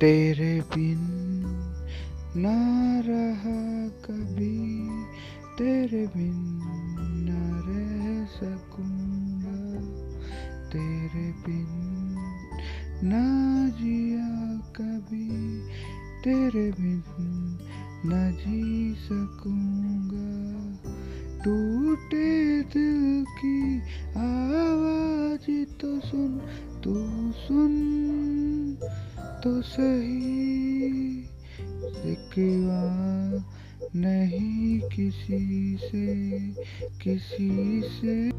तेरे बिन ना रहा कभी, तेरे बिन न रह सकूँगा। तेरे बिन ना जिया कभी, तेरे बिन न जी सकूँगा। टूटे दिल की आवाज़ तो सुन, तू सुन तो सही सिकवा नहीं किसी से किसी से।